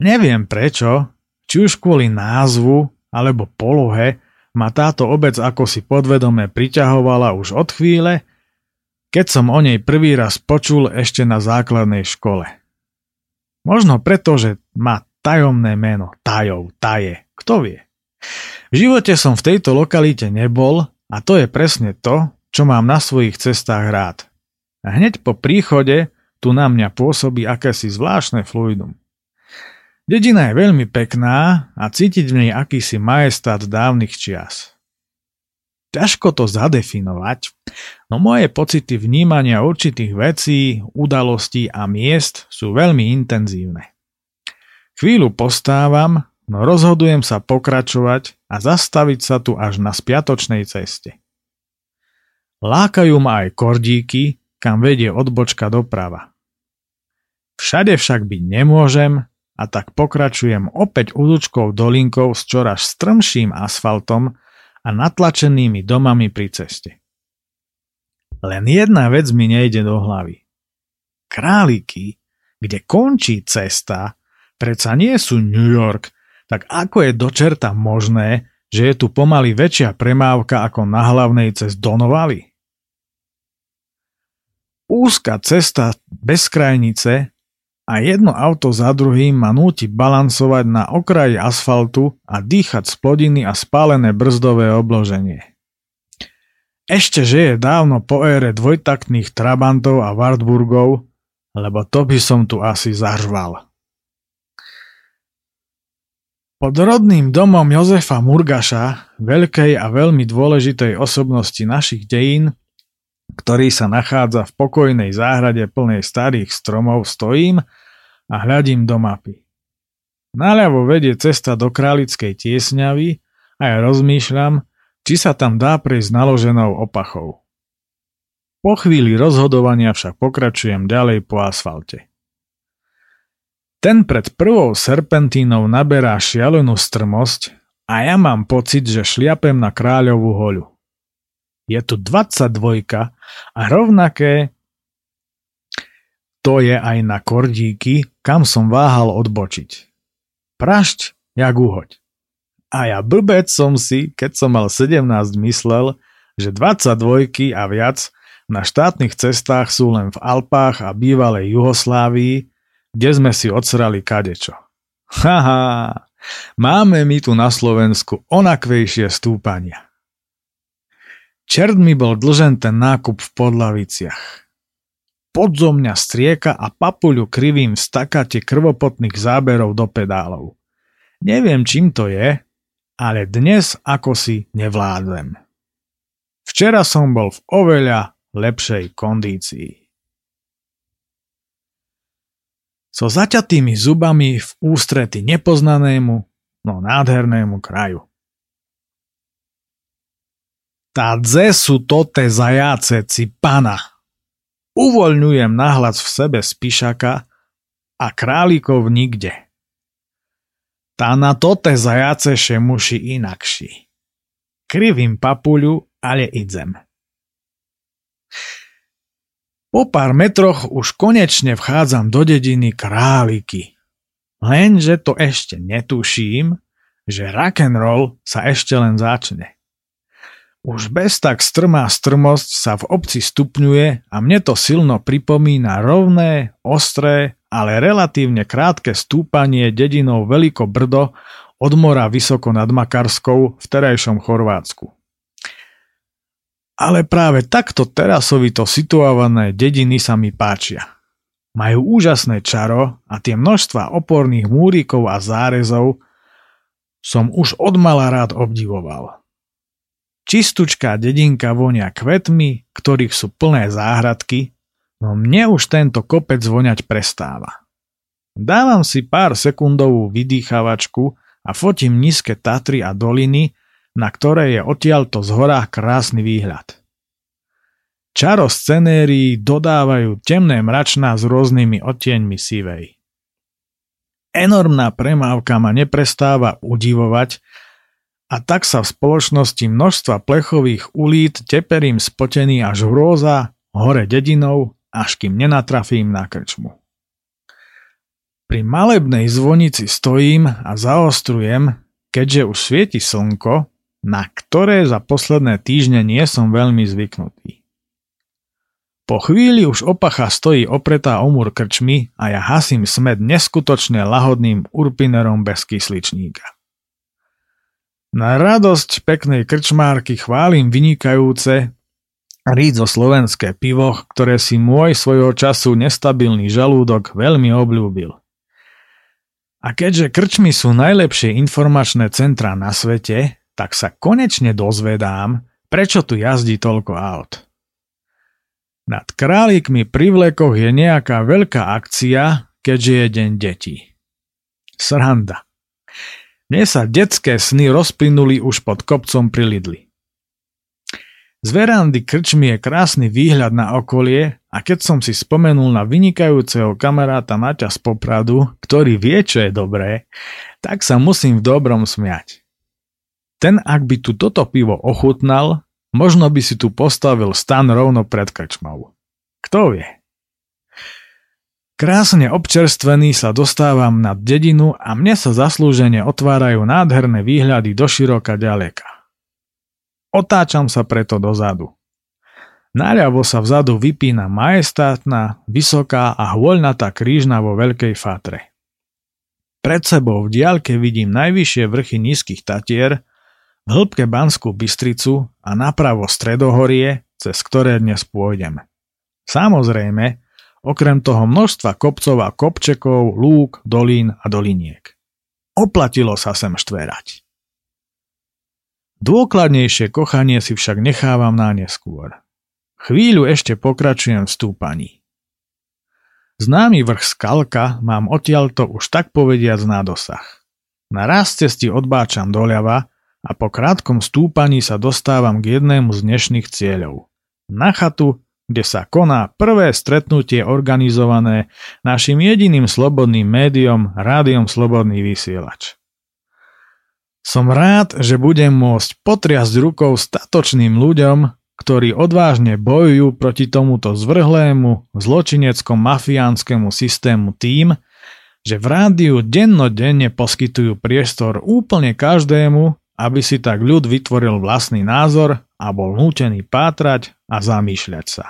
Neviem prečo, či už kvôli názvu alebo polohe ma táto obec ako si podvedome priťahovala už od chvíle, keď som o nej prvý raz počul ešte na základnej škole. Možno preto, že má tajomné meno, tajov, taje, kto vie. V živote som v tejto lokalite nebol a to je presne to, čo mám na svojich cestách rád. A hneď po príchode tu na mňa pôsobí akési zvláštne fluidum. Dedina je veľmi pekná a cítiť v nej akýsi majestát dávnych čias. Ťažko to zadefinovať, no moje pocity vnímania určitých vecí, udalostí a miest sú veľmi intenzívne. Chvíľu postávam, no rozhodujem sa pokračovať a zastaviť sa tu až na spiatočnej ceste. Lákajú ma aj kordíky, kam vedie odbočka doprava. Všade však byť nemôžem a tak pokračujem opäť úzučkou dolinkou s čoraz strmším asfaltom, a natlačenými domami pri ceste. Len jedna vec mi nejde do hlavy. Králiky, kde končí cesta, predsa nie sú New York, tak ako je do čerta možné, že je tu pomaly väčšia premávka ako na hlavnej cez Donovali? Úzka cesta bez krajnice a jedno auto za druhým ma núti balansovať na okraji asfaltu a dýchať z plodiny a spálené brzdové obloženie. Ešte, že je dávno po ére dvojtaktných Trabantov a Wartburgov, lebo to by som tu asi zažval. Pod rodným domom Jozefa Murgaša, veľkej a veľmi dôležitej osobnosti našich dejín, ktorý sa nachádza v pokojnej záhrade plnej starých stromov, stojím a hľadím do mapy. Naľavo vedie cesta do Králickej tiesňavy a ja rozmýšľam, či sa tam dá prejsť naloženou opachou. Po chvíli rozhodovania však pokračujem ďalej po asfalte. Ten pred prvou serpentínou naberá šialenú strmosť a ja mám pocit, že šliapem na kráľovú hoľu. Je tu 22 a rovnaké to je aj na kordíky, kam som váhal odbočiť. Prašť, jak uhoď. A ja blbec som si, keď som mal 17 myslel, že 22 a viac na štátnych cestách sú len v Alpách a bývalej Juhoslávii, kde sme si odsrali kadečo. Haha, máme my tu na Slovensku onakvejšie stúpania. Čert mi bol dlžen ten nákup v Podlaviciach. Podzo mňa strieka a papuľu krivým v stakate krvopotných záberov do pedálov. Neviem, čím to je, ale dnes ako si nevládzem. Včera som bol v oveľa lepšej kondícii. So zaťatými zubami v ústrety nepoznanému, no nádhernému kraju. Tadze sú to te zajace pana. Uvoľňujem nahlas v sebe spíšaka a králikov nikde. Tá na tote zajace šemuši inakší. Krivím papuľu, ale idzem. Po pár metroch už konečne vchádzam do dediny králiky. Lenže to ešte netuším, že rock'n'roll sa ešte len začne. Už bez tak strmá strmosť sa v obci stupňuje a mne to silno pripomína rovné, ostré, ale relatívne krátke stúpanie dedinou Veliko Brdo od mora vysoko nad Makarskou v terajšom Chorvátsku. Ale práve takto terasovito situované dediny sa mi páčia. Majú úžasné čaro a tie množstva oporných múrikov a zárezov som už od mala rád obdivoval. Čistúčká dedinka vonia kvetmi, ktorých sú plné záhradky, no mne už tento kopec voňať prestáva. Dávam si pár sekundovú vydýchavačku a fotím nízke Tatry a doliny, na ktoré je odtiaľto z horách krásny výhľad. Čaro scenérií dodávajú temné mračná s rôznymi odtieňmi sivej. Enormná premávka ma neprestáva udivovať a tak sa v spoločnosti množstva plechových ulít teperím spotený až hrôza hore dedinou, až kým nenatrafím na krčmu. Pri malebnej zvonici stojím a zaostrujem, keďže už svieti slnko, na ktoré za posledné týždne nie som veľmi zvyknutý. Po chvíli už opacha stojí opretá o múr krčmy a ja hasím smed neskutočne lahodným urpinerom bez kysličníka. Na radosť peknej krčmárky chválim vynikajúce rídzo slovenské pivo, ktoré si môj svojho času nestabilný žalúdok veľmi obľúbil. A keďže krčmy sú najlepšie informačné centra na svete, tak sa konečne dozvedám, prečo tu jazdí toľko aut. Nad králikmi pri vlekoch je nejaká veľká akcia, keďže je deň detí. Sranda. Mne sa detské sny rozplynuli už pod kopcom pri Lidli. Z verandy krčmi je krásny výhľad na okolie a keď som si spomenul na vynikajúceho kamaráta Maťa z Popradu, ktorý vie, čo je dobré, tak sa musím v dobrom smiať. Ten, ak by tu toto pivo ochutnal, Možno by si tu postavil stan rovno pred krčmou. Kto vie? Krásne občerstvený sa dostávam nad dedinu a mne sa zaslúžene otvárajú nádherné výhľady do široka ďaleka. Otáčam sa preto dozadu. Naľavo sa vzadu vypína majestátna, vysoká a hôľnatá krížna vo veľkej fatre. Pred sebou v diaľke vidím najvyššie vrchy nízkych tatier v hĺbke Banskú Bystricu a napravo Stredohorie, cez ktoré dnes pôjdem. Samozrejme, okrem toho množstva kopcov a kopčekov, lúk, dolín a doliniek. Oplatilo sa sem štverať. Dôkladnejšie kochanie si však nechávam na neskôr. Chvíľu ešte pokračujem v stúpaní. Známy vrch Skalka mám odtiaľto už tak povediac na dosah. Na raz cesti odbáčam doľava a po krátkom stúpaní sa dostávam k jednému z dnešných cieľov. Na chatu, kde sa koná prvé stretnutie organizované našim jediným slobodným médiom Rádiom Slobodný vysielač. Som rád, že budem môcť potriasť rukou statočným ľuďom, ktorí odvážne bojujú proti tomuto zvrhlému, zločineckom mafiánskému systému tým, že v rádiu dennodenne poskytujú priestor úplne každému, aby si tak ľud vytvoril vlastný názor a bol nútený pátrať a zamýšľať sa.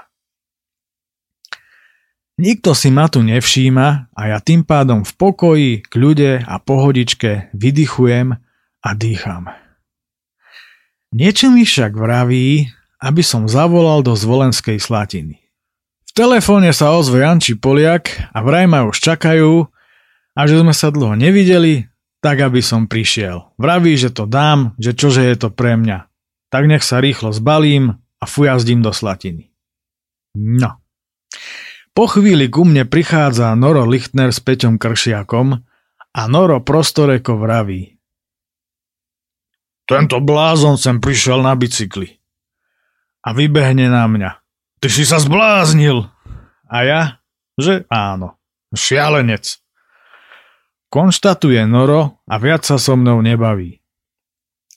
Nikto si ma tu nevšíma a ja tým pádom v pokoji, kľude a pohodičke vydychujem a dýcham. Niečo mi však vraví, aby som zavolal do zvolenskej slatiny. V telefóne sa ozve Janči Poliak a vraj ma už čakajú a že sme sa dlho nevideli, tak aby som prišiel. Vraví, že to dám, že čože je to pre mňa. Tak nech sa rýchlo zbalím a fujazdím do Slatiny. No. Po chvíli ku mne prichádza Noro Lichtner s Peťom Kršiakom a Noro prostoreko vraví. Tento blázon sem prišiel na bicykli. A vybehne na mňa. Ty si sa zbláznil. A ja, že áno. Šialenec. Konštatuje Noro a viac sa so mnou nebaví.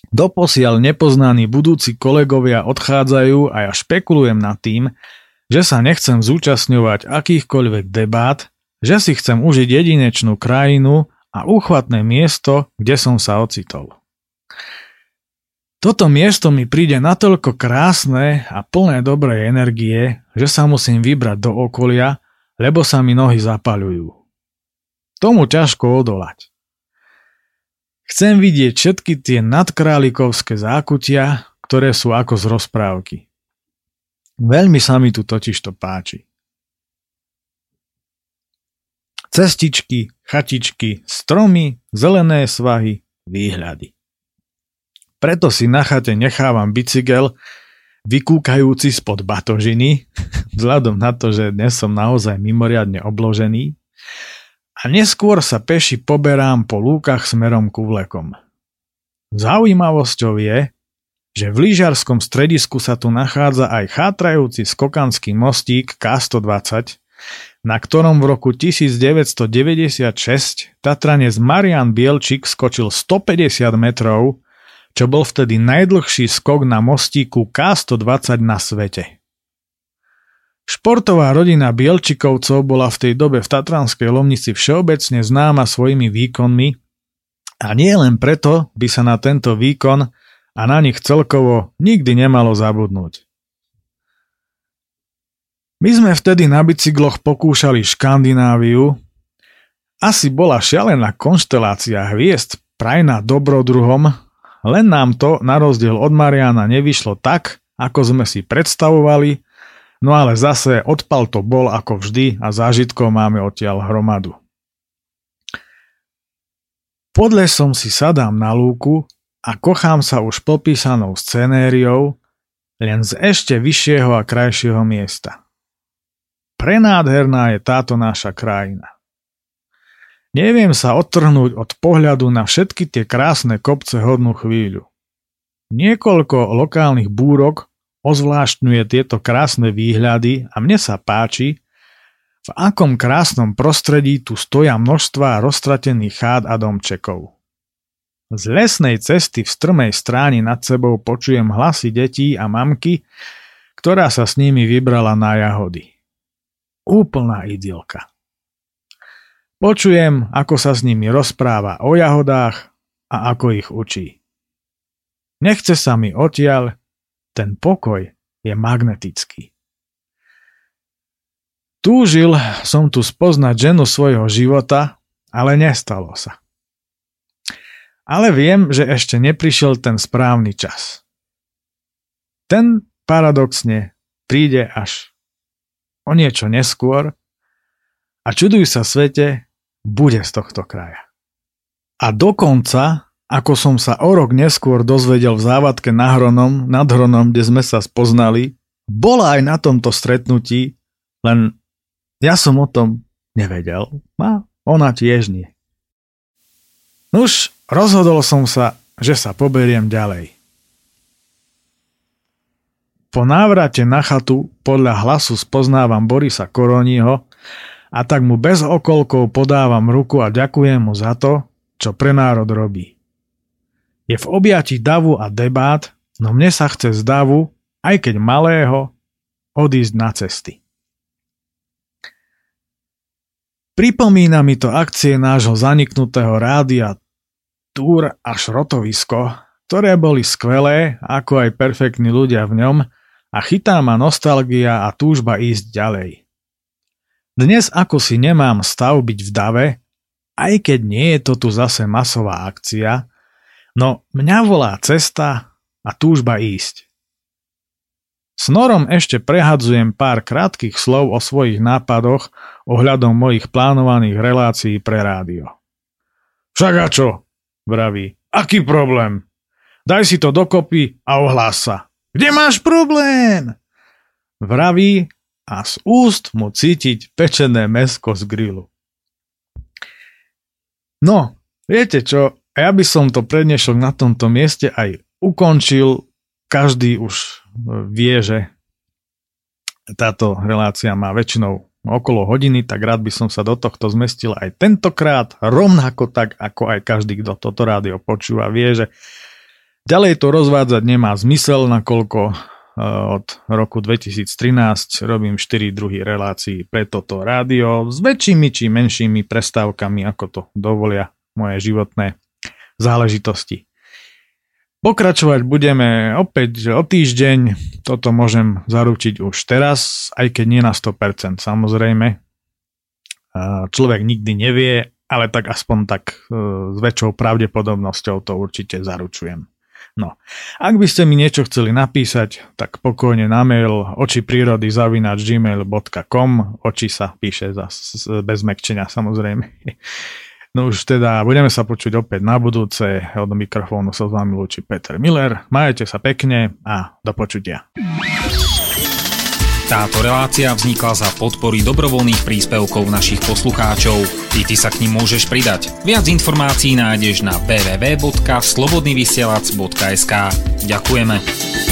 Doposiaľ nepoznaní budúci kolegovia odchádzajú a ja špekulujem nad tým, že sa nechcem zúčastňovať akýchkoľvek debát, že si chcem užiť jedinečnú krajinu a úchvatné miesto, kde som sa ocitol. Toto miesto mi príde natoľko krásne a plné dobrej energie, že sa musím vybrať do okolia, lebo sa mi nohy zapaľujú. Tomu ťažko odolať. Chcem vidieť všetky tie nadkrálikovské zákutia, ktoré sú ako z rozprávky. Veľmi sa mi tu totiž to páči. Cestičky, chatičky, stromy, zelené svahy, výhľady. Preto si na chate nechávam bicykel, vykúkajúci spod batožiny, vzhľadom na to, že dnes som naozaj mimoriadne obložený, a neskôr sa peši poberám po lúkach smerom ku vlekom. Zaujímavosťou je, že v lyžiarskom stredisku sa tu nachádza aj chátrajúci skokanský mostík K120, na ktorom v roku 1996 Tatranec Marian Bielčík skočil 150 metrov, čo bol vtedy najdlhší skok na mostíku K120 na svete. Športová rodina Bielčikovcov bola v tej dobe v Tatranskej Lomnici všeobecne známa svojimi výkonmi a nie len preto by sa na tento výkon a na nich celkovo nikdy nemalo zabudnúť. My sme vtedy na bicykloch pokúšali Škandináviu. Asi bola šialená konštelácia hviezd prajná dobrodruhom, len nám to, na rozdiel od Mariana, nevyšlo tak, ako sme si predstavovali, no ale zase odpal to bol ako vždy a zážitkov máme odtiaľ hromadu. Podle som si sadám na lúku a kochám sa už popísanou scenériou, len z ešte vyššieho a krajšieho miesta. Prenádherná je táto naša krajina. Neviem sa odtrhnúť od pohľadu na všetky tie krásne kopce hodnú chvíľu. Niekoľko lokálnych búrok ozvláštňuje tieto krásne výhľady a mne sa páči, v akom krásnom prostredí tu stoja množstva roztratených chád a domčekov. Z lesnej cesty v strmej stráni nad sebou počujem hlasy detí a mamky, ktorá sa s nimi vybrala na jahody. Úplná idylka. Počujem, ako sa s nimi rozpráva o jahodách a ako ich učí. Nechce sa mi odtiaľ, ten pokoj je magnetický. Túžil som tu spoznať ženu svojho života, ale nestalo sa. Ale viem, že ešte neprišiel ten správny čas. Ten paradoxne príde až o niečo neskôr a čuduj sa svete, bude z tohto kraja. A dokonca, ako som sa o rok neskôr dozvedel v závadke na Hronom, nad Hronom, kde sme sa spoznali, bola aj na tomto stretnutí, len ja som o tom nevedel a ona tiež nie. Nuž, rozhodol som sa, že sa poberiem ďalej. Po návrate na chatu podľa hlasu spoznávam Borisa Koroního a tak mu bez okolkov podávam ruku a ďakujem mu za to, čo pre národ robí. Je v objati davu a debát, no mne sa chce z davu, aj keď malého, odísť na cesty. Pripomína mi to akcie nášho zaniknutého rádia Túr a šrotovisko, ktoré boli skvelé, ako aj perfektní ľudia v ňom a chytá ma nostalgia a túžba ísť ďalej. Dnes ako si nemám stav byť v dave, aj keď nie je to tu zase masová akcia, no mňa volá cesta a túžba ísť. S Norom ešte prehadzujem pár krátkých slov o svojich nápadoch ohľadom mojich plánovaných relácií pre rádio. Však a čo? vraví. Aký problém? Daj si to dokopy a ohlás. Kde máš problém? Vraví a z úst mu cítiť pečené mesko z grilu. No, viete čo, ja by som to prednešok na tomto mieste aj ukončil. Každý už vie, že táto relácia má väčšinou okolo hodiny, tak rád by som sa do tohto zmestil aj tentokrát, rovnako tak, ako aj každý, kto toto rádio počúva, vie, že Ďalej to rozvádzať nemá zmysel, nakoľko e, od roku 2013 robím 4 druhy relácií pre toto rádio s väčšími či menšími prestávkami, ako to dovolia moje životné záležitosti. Pokračovať budeme opäť o týždeň, toto môžem zaručiť už teraz, aj keď nie na 100%, samozrejme. Človek nikdy nevie, ale tak aspoň tak e, s väčšou pravdepodobnosťou to určite zaručujem. No, ak by ste mi niečo chceli napísať, tak pokojne na mail očiprirody zavinač gmail.com oči sa píše za, bez mekčenia samozrejme. No už teda budeme sa počuť opäť na budúce. Od mikrofónu sa s vami lúči Peter Miller. Majete sa pekne a do počutia. Táto relácia vznikla za podpory dobrovoľných príspevkov našich poslucháčov. Ty, ty sa k nim môžeš pridať. Viac informácií nájdeš na www.slobodnyvysielac.sk Ďakujeme.